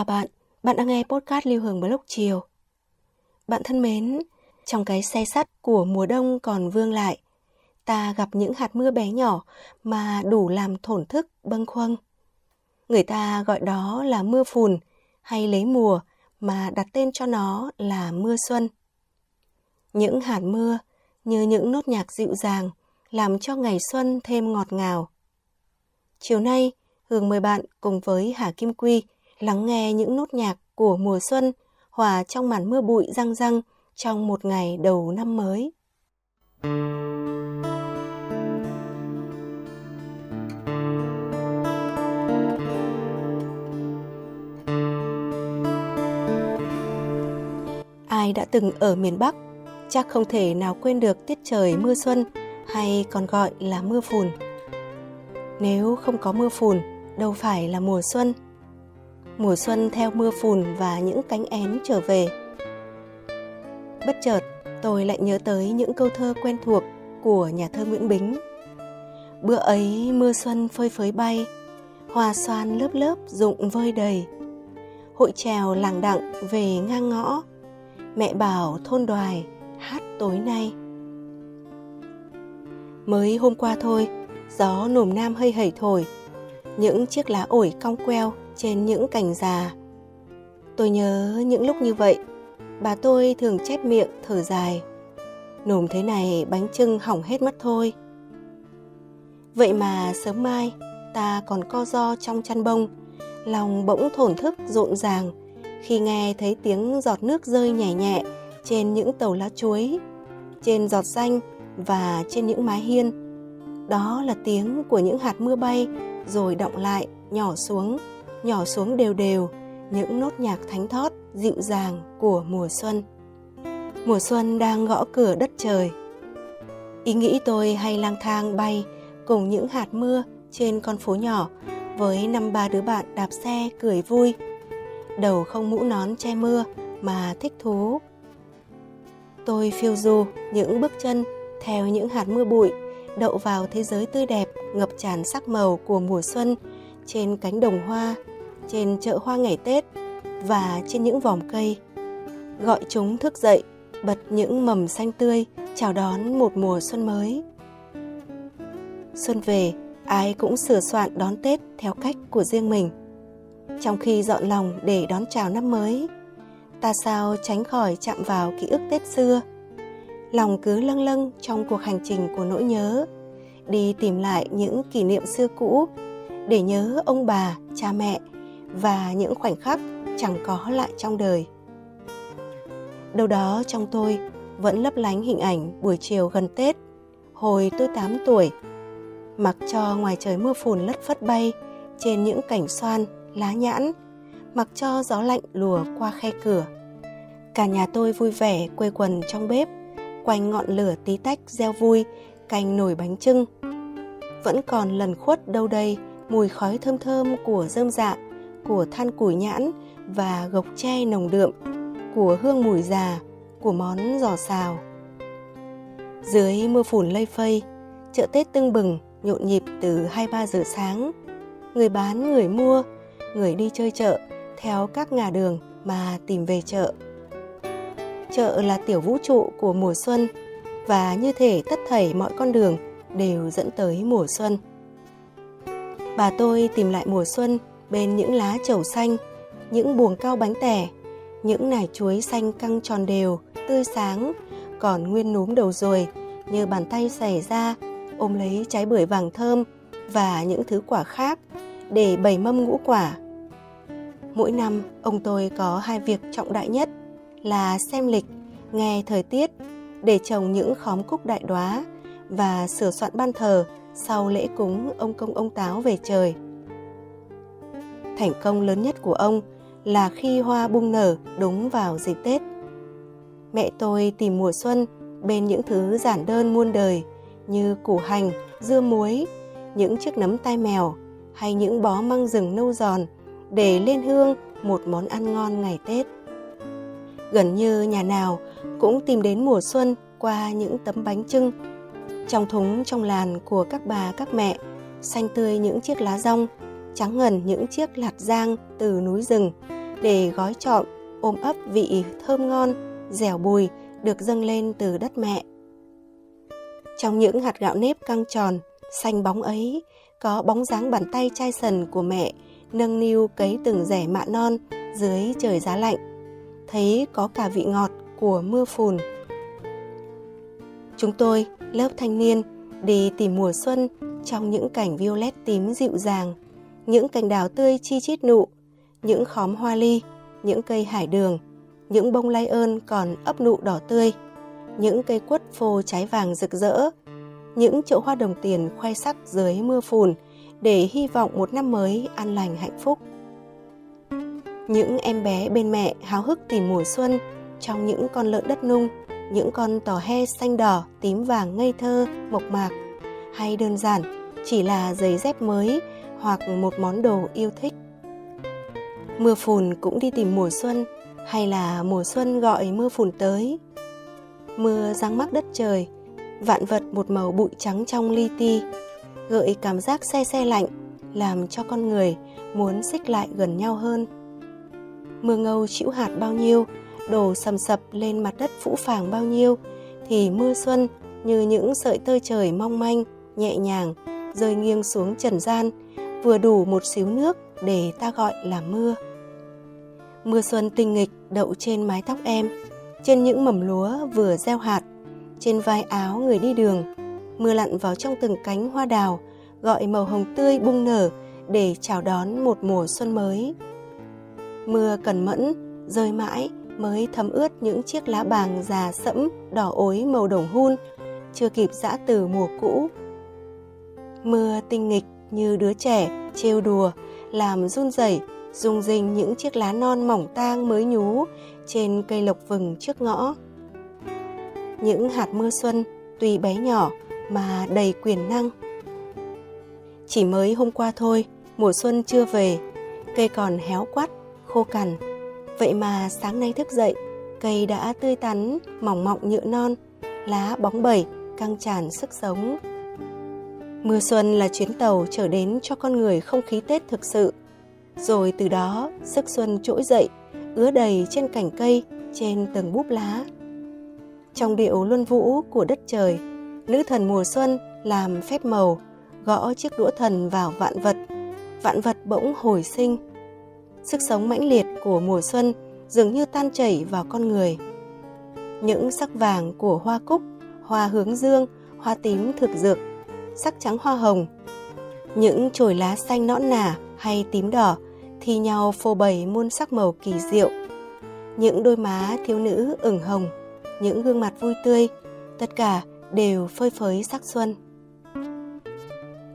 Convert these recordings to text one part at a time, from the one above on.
Chào bạn, bạn đang nghe podcast Lưu Hương Blog chiều. Bạn thân mến, trong cái xe sắt của mùa đông còn vương lại, ta gặp những hạt mưa bé nhỏ mà đủ làm thổn thức bâng khuâng. Người ta gọi đó là mưa phùn hay lấy mùa mà đặt tên cho nó là mưa xuân. Những hạt mưa như những nốt nhạc dịu dàng làm cho ngày xuân thêm ngọt ngào. Chiều nay, Hương mời bạn cùng với Hà Kim Quy lắng nghe những nốt nhạc của mùa xuân hòa trong màn mưa bụi răng răng trong một ngày đầu năm mới. Ai đã từng ở miền Bắc chắc không thể nào quên được tiết trời mưa xuân hay còn gọi là mưa phùn. Nếu không có mưa phùn, đâu phải là mùa xuân. Mùa xuân theo mưa phùn và những cánh én trở về. Bất chợt, tôi lại nhớ tới những câu thơ quen thuộc của nhà thơ Nguyễn Bính. Bữa ấy mưa xuân phơi phới bay, hoa xoan lớp lớp rụng vơi đầy. Hội trèo làng đặng về ngang ngõ, mẹ bảo thôn đoài hát tối nay. Mới hôm qua thôi, gió nồm nam hơi hẩy thổi, những chiếc lá ổi cong queo trên những cành già. Tôi nhớ những lúc như vậy, bà tôi thường chép miệng thở dài. Nồm thế này bánh trưng hỏng hết mất thôi. Vậy mà sớm mai, ta còn co do trong chăn bông, lòng bỗng thổn thức rộn ràng khi nghe thấy tiếng giọt nước rơi nhẹ nhẹ trên những tàu lá chuối, trên giọt xanh và trên những mái hiên. Đó là tiếng của những hạt mưa bay rồi động lại, nhỏ xuống, nhỏ xuống đều đều, những nốt nhạc thánh thót dịu dàng của mùa xuân. Mùa xuân đang gõ cửa đất trời. Ý nghĩ tôi hay lang thang bay cùng những hạt mưa trên con phố nhỏ với năm ba đứa bạn đạp xe cười vui. Đầu không mũ nón che mưa mà thích thú Tôi phiêu du những bước chân theo những hạt mưa bụi đậu vào thế giới tươi đẹp ngập tràn sắc màu của mùa xuân trên cánh đồng hoa, trên chợ hoa ngày Tết và trên những vòm cây. Gọi chúng thức dậy, bật những mầm xanh tươi chào đón một mùa xuân mới. Xuân về, ai cũng sửa soạn đón Tết theo cách của riêng mình. Trong khi dọn lòng để đón chào năm mới, ta sao tránh khỏi chạm vào ký ức Tết xưa. Lòng cứ lâng lâng trong cuộc hành trình của nỗi nhớ, đi tìm lại những kỷ niệm xưa cũ để nhớ ông bà, cha mẹ và những khoảnh khắc chẳng có lại trong đời. Đâu đó trong tôi vẫn lấp lánh hình ảnh buổi chiều gần Tết, hồi tôi 8 tuổi, mặc cho ngoài trời mưa phùn lất phất bay trên những cảnh xoan, lá nhãn, mặc cho gió lạnh lùa qua khe cửa. Cả nhà tôi vui vẻ quây quần trong bếp, quanh ngọn lửa tí tách reo vui, canh nồi bánh trưng. Vẫn còn lần khuất đâu đây mùi khói thơm thơm của rơm dạ, của than củi nhãn và gộc tre nồng đượm, của hương mùi già, của món giò xào. Dưới mưa phùn lây phây, chợ Tết tưng bừng, nhộn nhịp từ 2-3 giờ sáng. Người bán, người mua, người đi chơi chợ theo các ngả đường mà tìm về chợ. Chợ là tiểu vũ trụ của mùa xuân và như thể tất thảy mọi con đường đều dẫn tới mùa xuân và tôi tìm lại mùa xuân bên những lá trầu xanh, những buồng cao bánh tẻ, những nải chuối xanh căng tròn đều, tươi sáng, còn nguyên núm đầu rồi như bàn tay xẻ ra ôm lấy trái bưởi vàng thơm và những thứ quả khác để bày mâm ngũ quả. Mỗi năm, ông tôi có hai việc trọng đại nhất là xem lịch, nghe thời tiết để trồng những khóm cúc đại đóa và sửa soạn ban thờ sau lễ cúng ông công ông táo về trời. Thành công lớn nhất của ông là khi hoa bung nở đúng vào dịp Tết. Mẹ tôi tìm mùa xuân bên những thứ giản đơn muôn đời như củ hành, dưa muối, những chiếc nấm tai mèo hay những bó măng rừng nâu giòn để lên hương một món ăn ngon ngày Tết. Gần như nhà nào cũng tìm đến mùa xuân qua những tấm bánh trưng. Trong thúng trong làn của các bà các mẹ, xanh tươi những chiếc lá rong, trắng ngần những chiếc lạt giang từ núi rừng để gói trọn ôm ấp vị thơm ngon, dẻo bùi được dâng lên từ đất mẹ. Trong những hạt gạo nếp căng tròn, xanh bóng ấy, có bóng dáng bàn tay chai sần của mẹ nâng niu cấy từng rẻ mạ non dưới trời giá lạnh. Thấy có cả vị ngọt của mưa phùn. Chúng tôi, lớp thanh niên, đi tìm mùa xuân trong những cảnh violet tím dịu dàng, những cành đào tươi chi chít nụ, những khóm hoa ly, những cây hải đường, những bông lai ơn còn ấp nụ đỏ tươi, những cây quất phô trái vàng rực rỡ, những chậu hoa đồng tiền khoe sắc dưới mưa phùn để hy vọng một năm mới an lành hạnh phúc. Những em bé bên mẹ háo hức tìm mùa xuân trong những con lợn đất nung, những con tò he xanh đỏ, tím vàng ngây thơ, mộc mạc, hay đơn giản chỉ là giày dép mới hoặc một món đồ yêu thích. Mưa phùn cũng đi tìm mùa xuân hay là mùa xuân gọi mưa phùn tới. Mưa giăng mắc đất trời, vạn vật một màu bụi trắng trong li ti, gợi cảm giác xe xe lạnh, làm cho con người muốn xích lại gần nhau hơn. Mưa ngâu chịu hạt bao nhiêu, đổ sầm sập lên mặt đất phũ phàng bao nhiêu, thì mưa xuân như những sợi tơ trời mong manh, nhẹ nhàng, rơi nghiêng xuống trần gian, vừa đủ một xíu nước để ta gọi là mưa. Mưa xuân tinh nghịch đậu trên mái tóc em, trên những mầm lúa vừa gieo hạt, trên vai áo người đi đường. Mưa lặn vào trong từng cánh hoa đào, gọi màu hồng tươi bung nở để chào đón một mùa xuân mới. Mưa cần mẫn, rơi mãi mới thấm ướt những chiếc lá bàng già sẫm đỏ ối màu đồng hun, chưa kịp dã từ mùa cũ. Mưa tinh nghịch như đứa trẻ trêu đùa, làm run rẩy rung rinh những chiếc lá non mỏng tang mới nhú trên cây lộc vừng trước ngõ. Những hạt mưa xuân tuy bé nhỏ mà đầy quyền năng. Chỉ mới hôm qua thôi, mùa xuân chưa về, cây còn héo quắt, khô cằn. Vậy mà sáng nay thức dậy, cây đã tươi tắn, mỏng mọng nhựa non, lá bóng bẩy, căng tràn sức sống. Mưa xuân là chuyến tàu trở đến cho con người không khí Tết thực sự, rồi từ đó sức xuân trỗi dậy, ứa đầy trên cành cây, trên từng búp lá. Trong điệu luân vũ của đất trời, nữ thần mùa xuân làm phép màu, gõ chiếc đũa thần vào vạn vật, vạn vật bỗng hồi sinh. Sức sống mãnh liệt của mùa xuân dường như tan chảy vào con người. Những sắc vàng của hoa cúc, hoa hướng dương, hoa tím thực dược, sắc trắng hoa hồng, những chồi lá xanh nõn nà hay tím đỏ thi nhau phô bày muôn sắc màu kỳ diệu. Những đôi má thiếu nữ ửng hồng, những gương mặt vui tươi, tất cả đều phơi phới sắc xuân.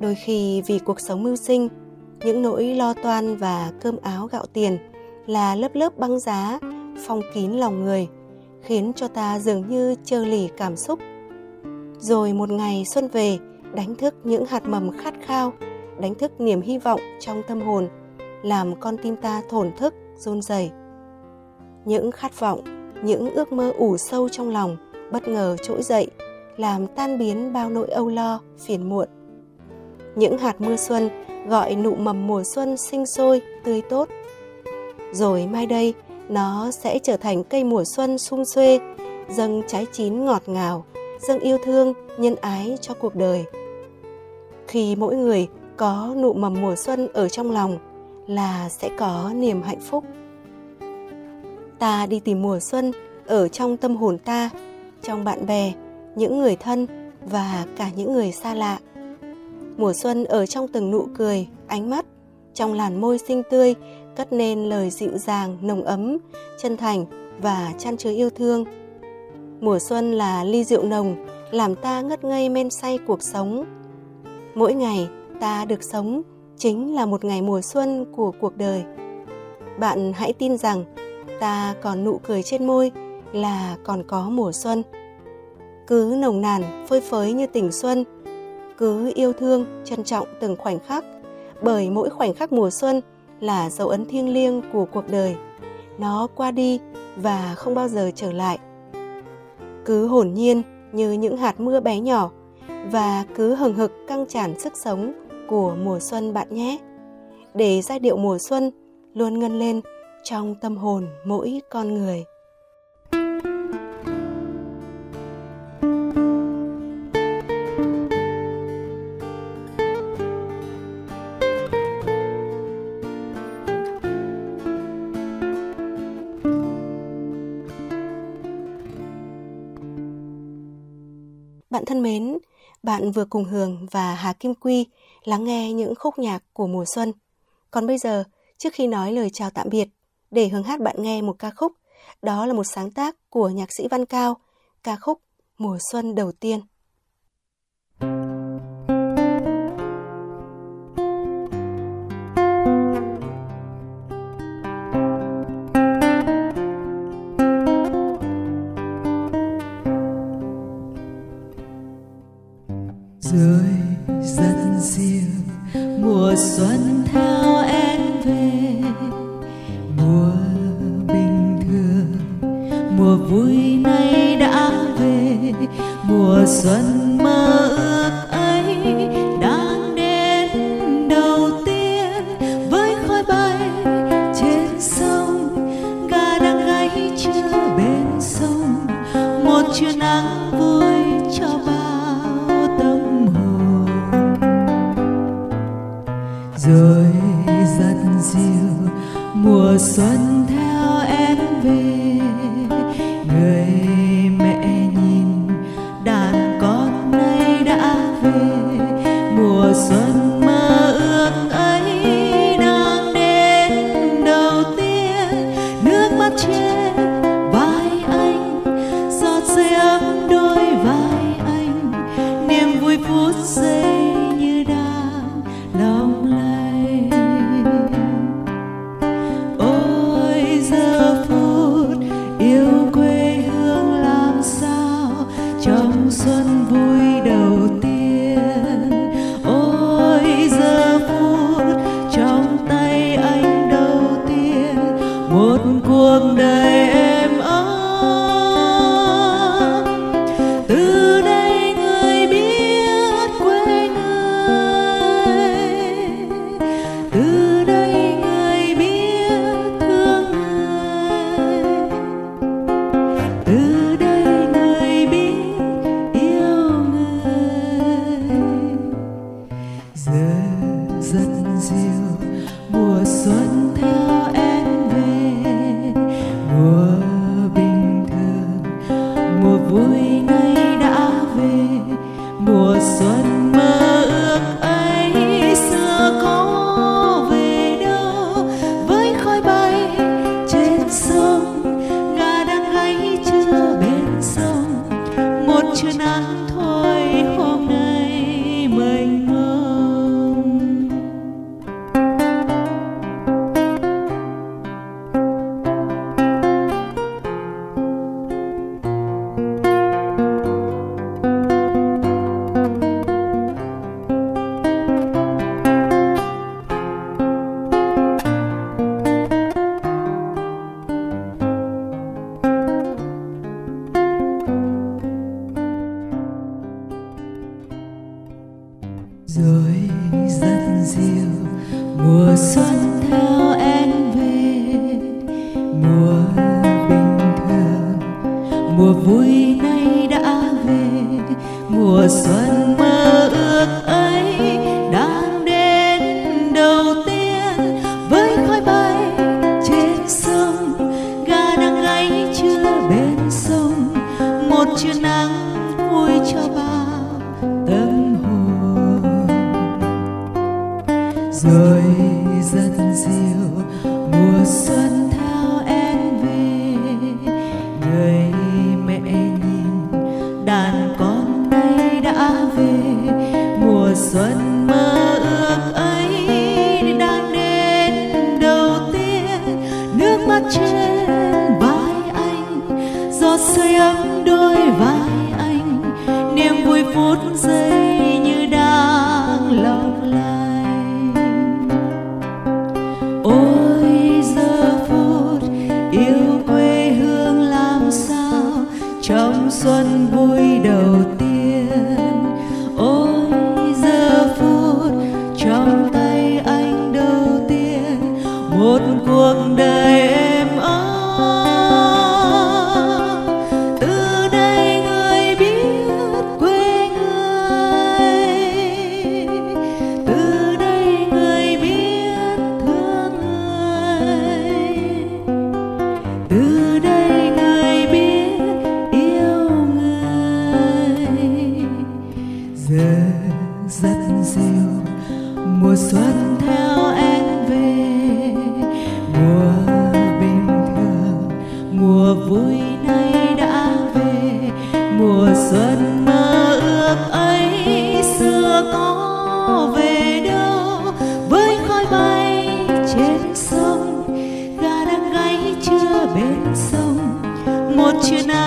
Đôi khi vì cuộc sống mưu sinh, những nỗi lo toan và cơm áo gạo tiền là lớp lớp băng giá phong kín lòng người, khiến cho ta dường như trơ lì cảm xúc. Rồi một ngày xuân về, đánh thức những hạt mầm khát khao, đánh thức niềm hy vọng trong tâm hồn – làm con tim ta thổn thức, run rẩy. Những khát vọng, những ước mơ ủ sâu trong lòng bất ngờ trỗi dậy, làm tan biến bao nỗi âu lo, phiền muộn. Những hạt mưa xuân gọi nụ mầm mùa xuân sinh sôi, tươi tốt. Rồi mai đây, nó sẽ trở thành cây mùa xuân sung xuê, dâng trái chín ngọt ngào, dâng yêu thương, nhân ái cho cuộc đời. Khi mỗi người có nụ mầm mùa xuân ở trong lòng, là sẽ có niềm hạnh phúc ta đi tìm mùa xuân ở trong tâm hồn ta trong bạn bè những người thân và cả những người xa lạ mùa xuân ở trong từng nụ cười ánh mắt trong làn môi xinh tươi cất nên lời dịu dàng nồng ấm chân thành và chan chứa yêu thương Mùa xuân là ly rượu nồng, làm ta ngất ngây men say cuộc sống. Mỗi ngày ta được sống chính là một ngày mùa xuân của cuộc đời. Bạn hãy tin rằng ta còn nụ cười trên môi là còn có mùa xuân. Cứ nồng nàn phơi phới như tình xuân, cứ yêu thương, trân trọng từng khoảnh khắc, bởi mỗi khoảnh khắc mùa xuân là dấu ấn thiêng liêng của cuộc đời. Nó qua đi và không bao giờ trở lại. Cứ hồn nhiên như những hạt mưa bé nhỏ và cứ hừng hực căng tràn sức sống của mùa xuân bạn nhé. Để giai điệu mùa xuân luôn ngân lên trong tâm hồn mỗi con người. Bạn thân mến, bạn vừa cùng Hường và Hà Kim Quy lắng nghe những khúc nhạc của mùa xuân. Còn bây giờ, trước khi nói lời chào tạm biệt, để Hương hát bạn nghe một ca khúc. Đó là một sáng tác của nhạc sĩ Văn Cao, ca khúc Mùa xuân đầu tiên. Chưa nắng. Một trưa nắng phút giây. Krishna.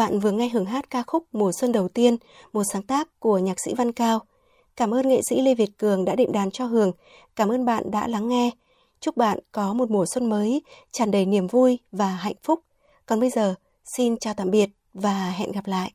Bạn vừa nghe hưởng hát ca khúc Mùa xuân đầu tiên, một sáng tác của nhạc sĩ Văn Cao. Cảm ơn nghệ sĩ Lê Việt Cường đã định đàn cho Hường. Cảm ơn bạn đã lắng nghe. Chúc bạn có một mùa xuân mới tràn đầy niềm vui và hạnh phúc. Còn bây giờ, xin chào tạm biệt và hẹn gặp lại.